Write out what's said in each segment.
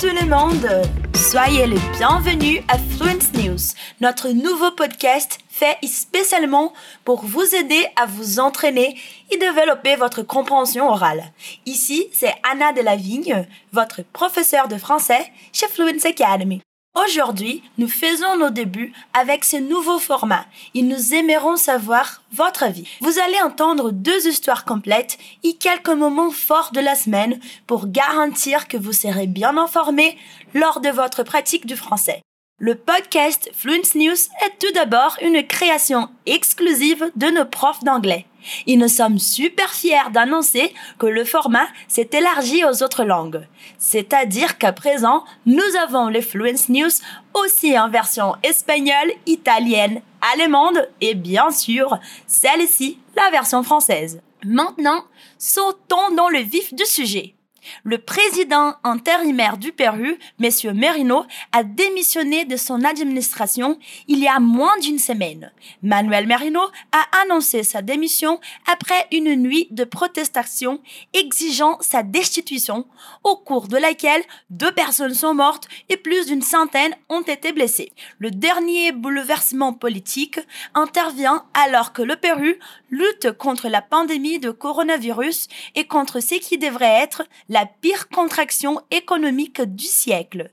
tout le monde! Soyez les bienvenus à Fluence News, notre nouveau podcast fait spécialement pour vous aider à vous entraîner et développer votre compréhension orale. Ici, c'est Anna Delavigne, votre professeure de français chez Fluence Academy. Aujourd'hui, nous faisons nos débuts avec ce nouveau format et nous aimerons savoir votre avis. Vous allez entendre deux histoires complètes et quelques moments forts de la semaine pour garantir que vous serez bien informé lors de votre pratique du français. Le podcast Fluence News est tout d'abord une création exclusive de nos profs d'anglais. Et nous sommes super fiers d'annoncer que le format s'est élargi aux autres langues. C'est-à-dire qu'à présent, nous avons les Fluence News aussi en version espagnole, italienne, allemande et bien sûr, celle-ci, la version française. Maintenant, sautons dans le vif du sujet. Le président intérimaire du Pérou, M. Merino, a démissionné de son administration il y a moins d'une semaine. Manuel Merino a annoncé sa démission après une nuit de protestation exigeant sa destitution, au cours de laquelle deux personnes sont mortes et plus d'une centaine ont été blessées. Le dernier bouleversement politique intervient alors que le Pérou lutte contre la pandémie de coronavirus et contre ce qui devrait être la pire contraction économique du siècle.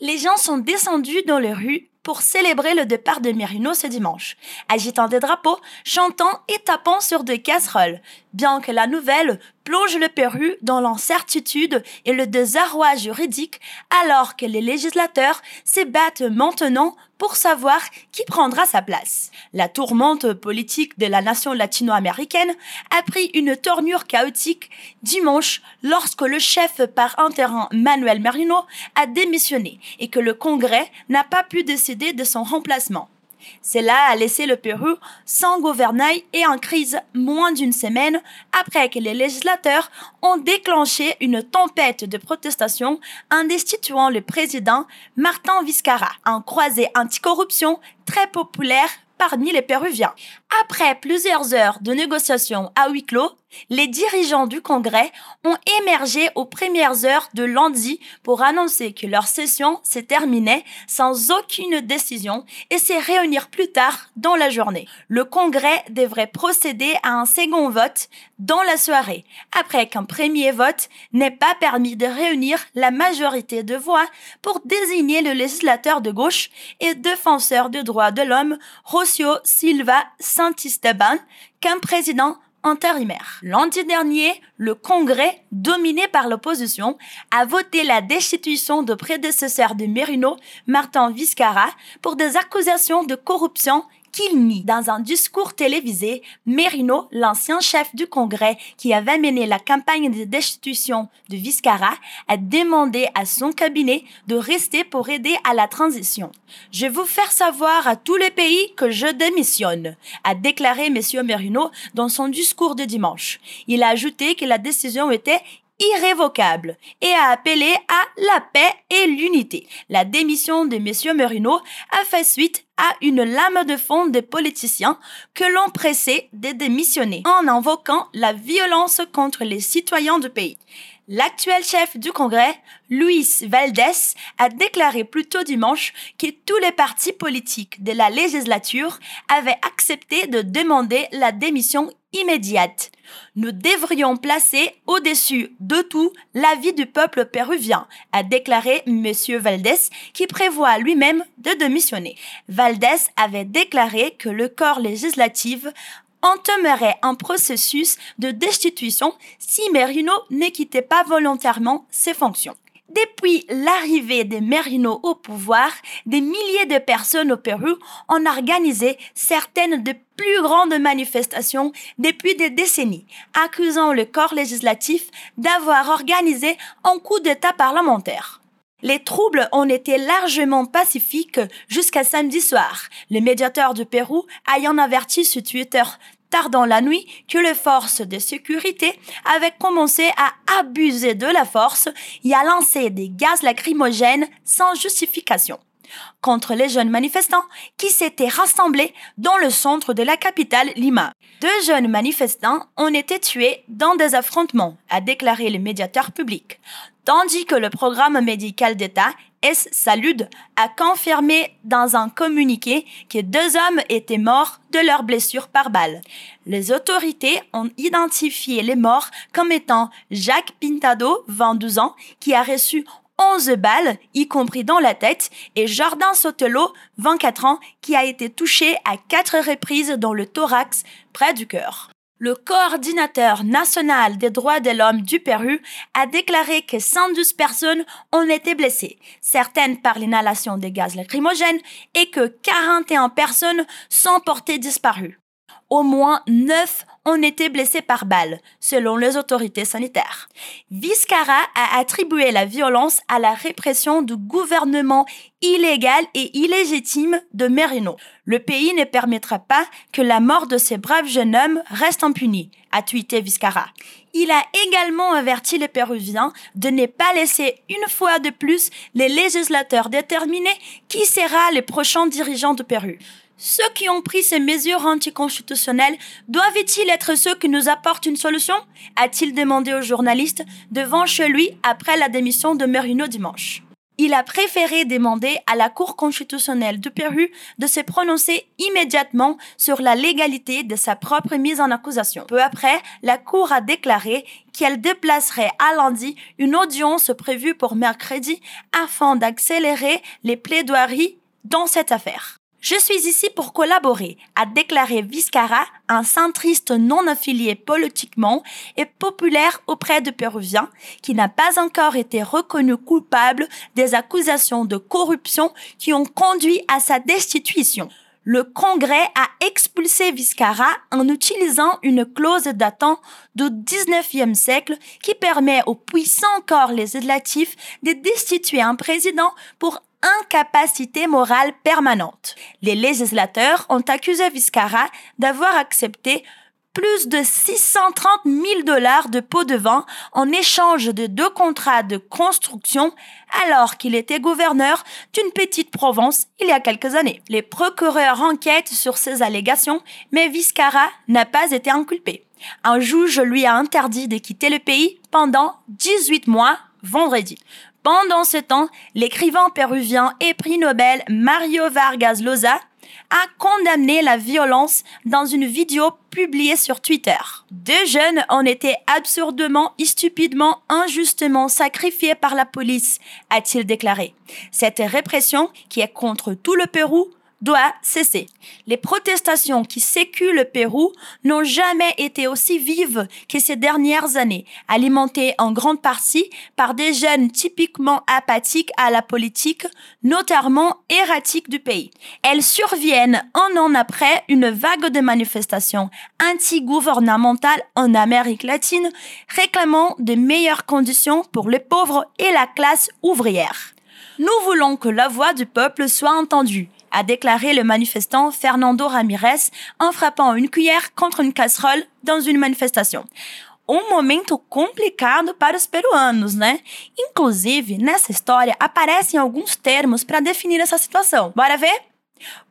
Les gens sont descendus dans les rues pour célébrer le départ de Merino ce dimanche, agitant des drapeaux, chantant et tapant sur des casseroles, bien que la nouvelle plonge le Pérou dans l'incertitude et le désarroi juridique alors que les législateurs se battent maintenant pour savoir qui prendra sa place. La tourmente politique de la nation latino-américaine a pris une tournure chaotique dimanche lorsque le chef par intérim Manuel Merino a démissionné et que le Congrès n'a pas pu décider de son remplacement. Cela a laissé le Pérou sans gouvernail et en crise moins d'une semaine après que les législateurs ont déclenché une tempête de protestations en destituant le président Martin Vizcarra, un croisé anticorruption très populaire parmi les Péruviens. Après plusieurs heures de négociations à huis clos, les dirigeants du Congrès ont émergé aux premières heures de lundi pour annoncer que leur session s'est terminée sans aucune décision et s'est réunir plus tard dans la journée. Le Congrès devrait procéder à un second vote dans la soirée, après qu'un premier vote n'ait pas permis de réunir la majorité de voix pour désigner le législateur de gauche et défenseur des droits de l'homme Rocio Silva Comme président intérimaire. Lundi dernier, le Congrès, dominé par l'opposition, a voté la destitution de prédécesseur de Merino, Martin Vizcarra, pour des accusations de corruption qu'il nie. Dans un discours télévisé, Merino, l'ancien chef du Congrès qui avait mené la campagne de destitution de Vizcarra, a demandé à son cabinet de rester pour aider à la transition. Je vous faire savoir à tous les pays que je démissionne, a déclaré M. Merino dans son discours de dimanche. Il a ajouté que la décision était irrévocable et a appelé à la paix et l'unité. La démission de M. Merino a fait suite à une lame de fond des politiciens que l'on pressait de démissionner en invoquant la violence contre les citoyens du pays. L'actuel chef du Congrès, Luis Valdés, a déclaré plus tôt dimanche que tous les partis politiques de la législature avaient accepté de demander la démission immédiate. Nous devrions placer au-dessus de tout l'avis du peuple péruvien, a déclaré M. Valdés, qui prévoit lui-même de démissionner. Valdés avait déclaré que le corps législatif entamerait un processus de destitution si Merino ne quittait pas volontairement ses fonctions. Depuis l'arrivée des Merino au pouvoir, des milliers de personnes au Pérou ont organisé certaines des plus grandes manifestations depuis des décennies, accusant le corps législatif d'avoir organisé un coup d'État parlementaire. Les troubles ont été largement pacifiques jusqu'à samedi soir, le médiateur du Pérou ayant averti sur Twitter tard dans la nuit que les forces de sécurité avaient commencé à abuser de la force et à lancer des gaz lacrymogènes sans justification. contre les jeunes manifestants qui s'étaient rassemblés dans le centre de la capitale Lima. Deux jeunes manifestants ont été tués dans des affrontements, a déclaré le médiateur public, tandis que le programme médical d'État S. Salud a confirmé dans un communiqué que deux hommes étaient morts de leurs blessures par balle. Les autorités ont identifié les morts comme étant Jacques Pintado, 22 ans, qui a reçu 11 balles, y compris dans la tête, et Jordan Sotelo, 24 ans, qui a été touché à quatre reprises dans le thorax près du cœur. Le coordinateur national des droits de l'homme du Pérou a déclaré que 112 personnes ont été blessées, certaines par l'inhalation des gaz lacrymogènes, et que 41 personnes sont portées disparues. Au moins 9 ont été blessés par balle, selon les autorités sanitaires. Vizcarra a attribué la violence à la répression du gouvernement illégal et illégitime de Merino. Le pays ne permettra pas que la mort de ces braves jeunes hommes reste impunie, a tweeté Vizcarra. Il a également averti les Péruviens de ne pas laisser une fois de plus les législateurs déterminer qui sera le prochain dirigeant du Pérou. Ceux qui ont pris ces mesures anticonstitutionnelles doivent-ils être ceux qui nous apportent une solution? A-t-il demandé aux journalistes devant chez lui après la démission de Merino dimanche? Il a préféré demander à la Cour constitutionnelle du Pérou de se prononcer immédiatement sur la légalité de sa propre mise en accusation. Peu après, la Cour a déclaré qu'elle déplacerait à lundi une audience prévue pour mercredi afin d'accélérer les plaidoiries dans cette affaire. Je suis ici pour collaborer, a déclaré Vizcarra, un centriste non affilié politiquement et populaire auprès de Péruviens, qui n'a pas encore été reconnu coupable des accusations de corruption qui ont conduit à sa destitution. Le Congrès a expulsé Vizcarra en utilisant une clause datant du 19e siècle qui permet aux puissants corps législatifs de destituer un président pour incapacité morale permanente. Les législateurs ont accusé Vizcarra d'avoir accepté plus de 630 000 dollars de pots de vin en échange de deux contrats de construction alors qu'il était gouverneur d'une petite province il y a quelques années. Les procureurs enquêtent sur ces allégations, mais Vizcarra n'a pas été inculpé. Un juge lui a interdit de quitter le pays pendant 18 mois vendredi. Pendant ce temps, l'écrivain péruvien et prix Nobel Mario Vargas Llosa a condamné la violence dans une vidéo publiée sur Twitter. Deux jeunes ont été absurdement et stupidement injustement sacrifiés par la police, a-t-il déclaré. Cette répression, qui est contre tout le Pérou, doit cesser. Les protestations qui séculent le Pérou n'ont jamais été aussi vives que ces dernières années, alimentées en grande partie par des jeunes typiquement apathiques à la politique, notamment erratiques du pays. Elles surviennent un an après une vague de manifestations anti-gouvernementales en Amérique latine réclamant de meilleures conditions pour les pauvres et la classe ouvrière. Nous voulons que la voix du peuple soit entendue a déclaré le manifestant Fernando Ramirez en frappant une cuillère contre une casserole dans une manifestation. um momento complicado para os peruanos, né? Inclusive, nessa história aparecem alguns termos para definir essa situação. Bora ver?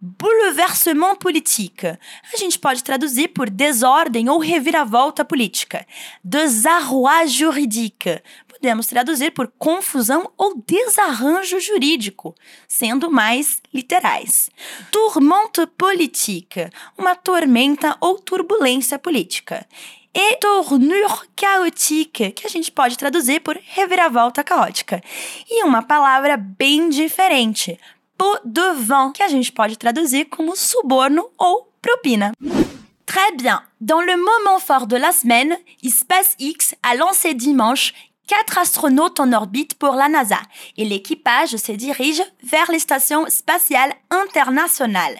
Bouleversement politique. A gente pode traduzir por desordem ou reviravolta política. Desarroi juridique podemos traduzir por confusão ou desarranjo jurídico, sendo mais literais. Tourmente politique, uma tormenta ou turbulência política. E tournure chaotique, que a gente pode traduzir por reviravolta caótica. E uma palavra bem diferente, pot de vin, que a gente pode traduzir como suborno ou propina. Très bien. Dans le moment fort de la semaine, SpaceX a lancé dimanche quatre astronautes en orbite pour la NASA et l'équipage se dirige vers les stations spatiales internationales.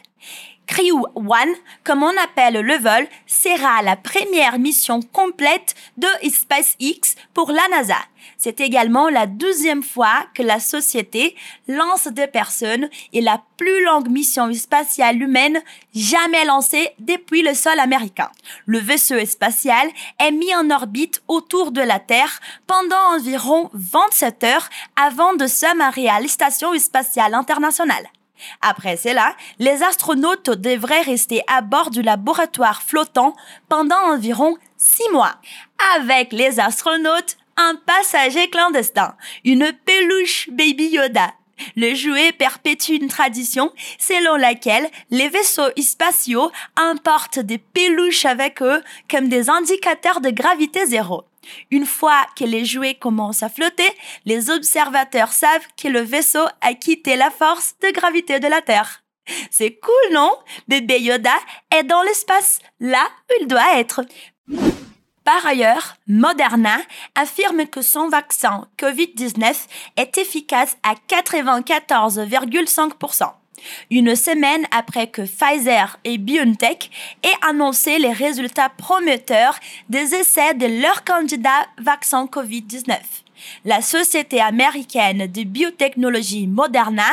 Crew One, comme on appelle le vol, sera la première mission complète de SpaceX pour la NASA. C'est également la deuxième fois que la société lance des personnes et la plus longue mission spatiale humaine jamais lancée depuis le sol américain. Le vaisseau spatial est mis en orbite autour de la Terre pendant environ 27 heures avant de s'amarrer à la Station spatiale internationale. Après cela, les astronautes devraient rester à bord du laboratoire flottant pendant environ six mois. Avec les astronautes, un passager clandestin, une peluche Baby Yoda. Le jouet perpétue une tradition selon laquelle les vaisseaux spatiaux importent des peluches avec eux comme des indicateurs de gravité zéro. Une fois que les jouets commencent à flotter, les observateurs savent que le vaisseau a quitté la force de gravité de la Terre. C'est cool, non? Bébé Yoda est dans l'espace, là où il doit être. Par ailleurs, Moderna affirme que son vaccin COVID-19 est efficace à 94,5% une semaine après que Pfizer et BioNTech aient annoncé les résultats prometteurs des essais de leur candidat vaccin COVID-19. La société américaine de biotechnologie Moderna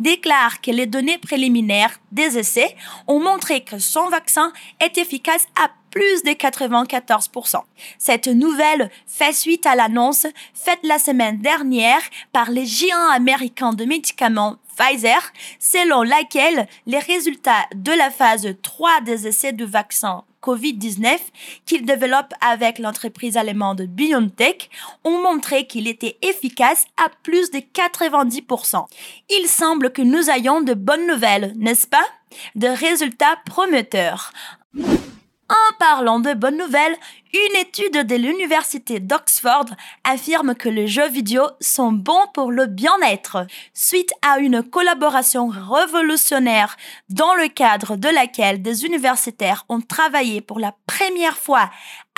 déclare que les données préliminaires des essais ont montré que son vaccin est efficace à plus de 94%. Cette nouvelle fait suite à l'annonce faite la semaine dernière par les géants américains de médicaments Pfizer, selon laquelle les résultats de la phase 3 des essais de vaccin COVID-19 qu'il développe avec l'entreprise allemande BioNTech ont montré qu'il était efficace à plus de 90%. Il semble que nous ayons de bonnes nouvelles, n'est-ce pas? De résultats prometteurs. En parlant de bonnes nouvelles, une étude de l'université d'Oxford affirme que les jeux vidéo sont bons pour le bien-être, suite à une collaboration révolutionnaire dans le cadre de laquelle des universitaires ont travaillé pour la première fois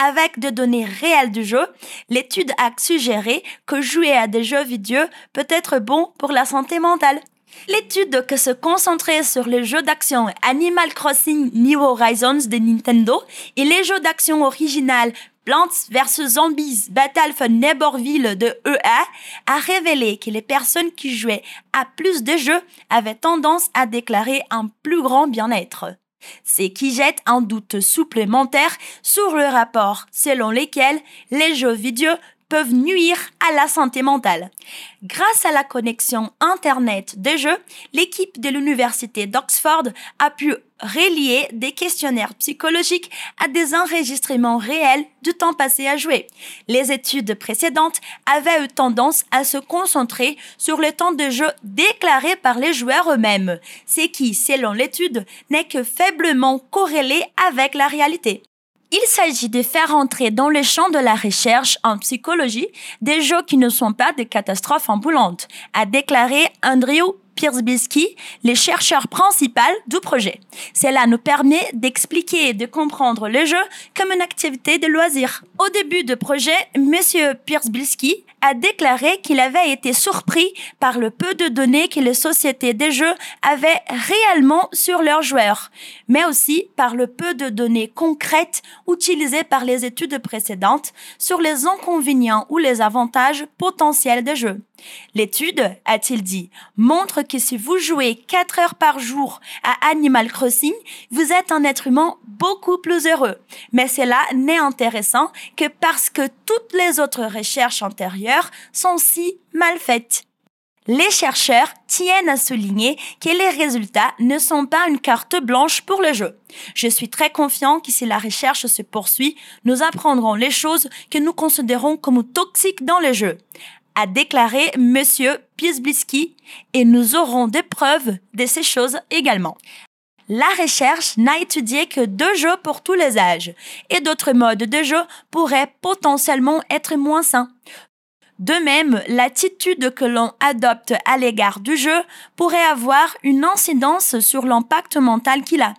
avec des données réelles du jeu. L'étude a suggéré que jouer à des jeux vidéo peut être bon pour la santé mentale. L'étude que se concentrait sur les jeux d'action Animal Crossing New Horizons de Nintendo et les jeux d'action original Plants vs Zombies Battle for Neighborville de EA a révélé que les personnes qui jouaient à plus de jeux avaient tendance à déclarer un plus grand bien-être. C'est qui jette un doute supplémentaire sur le rapport selon lequel les jeux vidéo peuvent nuire à la santé mentale. Grâce à la connexion Internet des jeux, l'équipe de l'Université d'Oxford a pu relier des questionnaires psychologiques à des enregistrements réels du temps passé à jouer. Les études précédentes avaient eu tendance à se concentrer sur le temps de jeu déclaré par les joueurs eux-mêmes, ce qui, selon l'étude, n'est que faiblement corrélé avec la réalité. Il s'agit de faire entrer dans le champ de la recherche en psychologie des jeux qui ne sont pas des catastrophes ambulantes, a déclaré Andrew Piersbisky, les chercheurs principaux du projet. Cela nous permet d'expliquer et de comprendre le jeu comme une activité de loisir. Au début du projet, Monsieur Piersbisky a déclaré qu'il avait été surpris par le peu de données que les sociétés des jeux avaient réellement sur leurs joueurs, mais aussi par le peu de données concrètes utilisées par les études précédentes sur les inconvénients ou les avantages potentiels des jeux. L'étude, a-t-il dit, montre que si vous jouez 4 heures par jour à Animal Crossing, vous êtes un être humain beaucoup plus heureux. Mais cela n'est intéressant que parce que toutes les autres recherches antérieures sont si mal faites. Les chercheurs tiennent à souligner que les résultats ne sont pas une carte blanche pour le jeu. Je suis très confiant que si la recherche se poursuit, nous apprendrons les choses que nous considérons comme toxiques dans le jeu a déclaré Monsieur Piesbliski et nous aurons des preuves de ces choses également. La recherche n'a étudié que deux jeux pour tous les âges et d'autres modes de jeu pourraient potentiellement être moins sains. De même, l'attitude que l'on adopte à l'égard du jeu pourrait avoir une incidence sur l'impact mental qu'il a.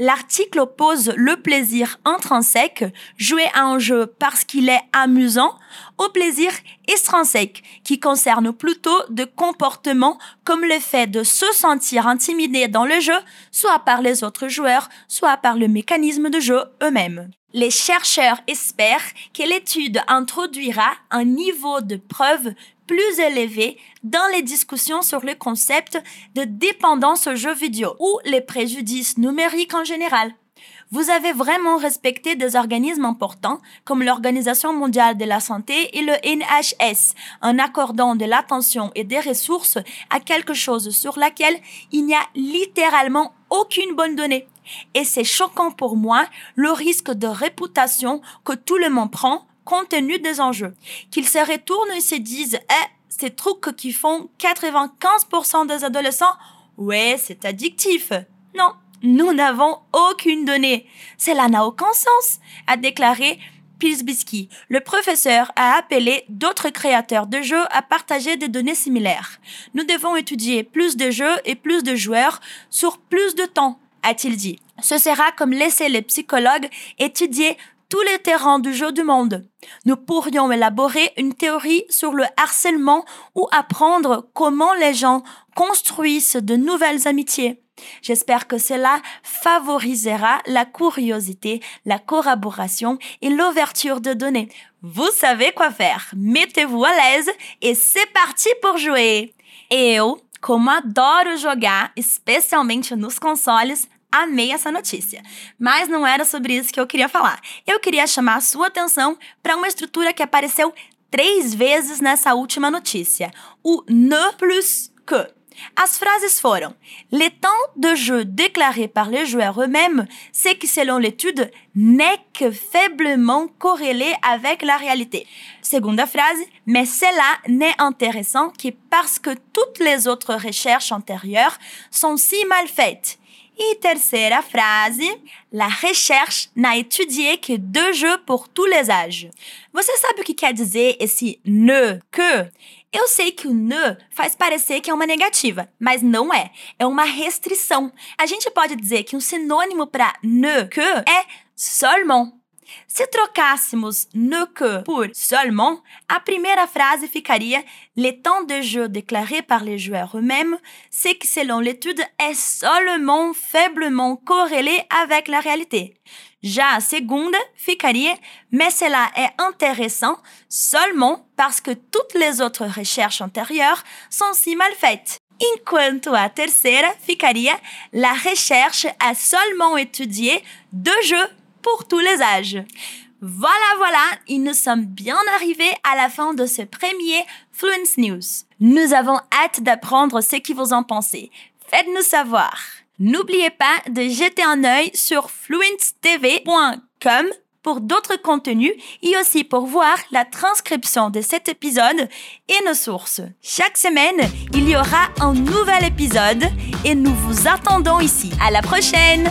L'article oppose le plaisir intrinsèque, jouer à un jeu parce qu'il est amusant, au plaisir extrinsèque, qui concerne plutôt de comportements comme le fait de se sentir intimidé dans le jeu, soit par les autres joueurs, soit par le mécanisme de jeu eux-mêmes. Les chercheurs espèrent que l'étude introduira un niveau de preuve plus élevé dans les discussions sur le concept de dépendance aux jeux vidéo ou les préjudices numériques en général. Vous avez vraiment respecté des organismes importants comme l'Organisation mondiale de la santé et le NHS en accordant de l'attention et des ressources à quelque chose sur laquelle il n'y a littéralement aucune bonne donnée. Et c'est choquant pour moi le risque de réputation que tout le monde prend compte tenu des enjeux. Qu'ils se retournent et se disent, eh, ces trucs qui font 95% des adolescents, ouais, c'est addictif. Non, nous n'avons aucune donnée. Cela n'a aucun sens, a déclaré Pilsbisky. Le professeur a appelé d'autres créateurs de jeux à partager des données similaires. Nous devons étudier plus de jeux et plus de joueurs sur plus de temps a-t-il dit. Ce sera comme laisser les psychologues étudier tous les terrains du jeu du monde. Nous pourrions élaborer une théorie sur le harcèlement ou apprendre comment les gens construisent de nouvelles amitiés. J'espère que cela favorisera la curiosité, la collaboration et l'ouverture de données. Vous savez quoi faire. Mettez-vous à l'aise et c'est parti pour jouer. Eu Como adoro jogar, especialmente nos consoles, amei essa notícia. Mas não era sobre isso que eu queria falar. Eu queria chamar a sua atenção para uma estrutura que apareceu três vezes nessa última notícia: o ne plus que. As phrases foram Les temps de jeu déclarés par les joueurs eux-mêmes, c'est que selon l'étude, n'est que faiblement corrélé avec la réalité. Segunda phrase, mais cela n'est intéressant que parce que toutes les autres recherches antérieures sont si mal faites. E terceira frase, la recherche n'a étudié que deux jeux pour tous les âges. Você sabe o que quer dizer esse ne, que? Eu sei que o ne faz parecer que é uma negativa, mas não é. É uma restrição. A gente pode dizer que um sinônimo para ne que é seulement. Se trocássemos que por seulement, a primeira frase ficaria Les temps de jeu déclarés par les joueurs eux-mêmes, c'est que selon l'étude est seulement faiblement corrélé avec la réalité. Já a segunda ficaria Mais cela est intéressant seulement parce que toutes les autres recherches antérieures sont si mal faites. Enquanto a terceira ficaria La recherche a seulement étudié deux jeux pour tous les âges. Voilà, voilà, et nous sommes bien arrivés à la fin de ce premier Fluence News. Nous avons hâte d'apprendre ce que vous en pensez. Faites-nous savoir. N'oubliez pas de jeter un œil sur fluencetv.com pour d'autres contenus et aussi pour voir la transcription de cet épisode et nos sources. Chaque semaine, il y aura un nouvel épisode et nous vous attendons ici. À la prochaine!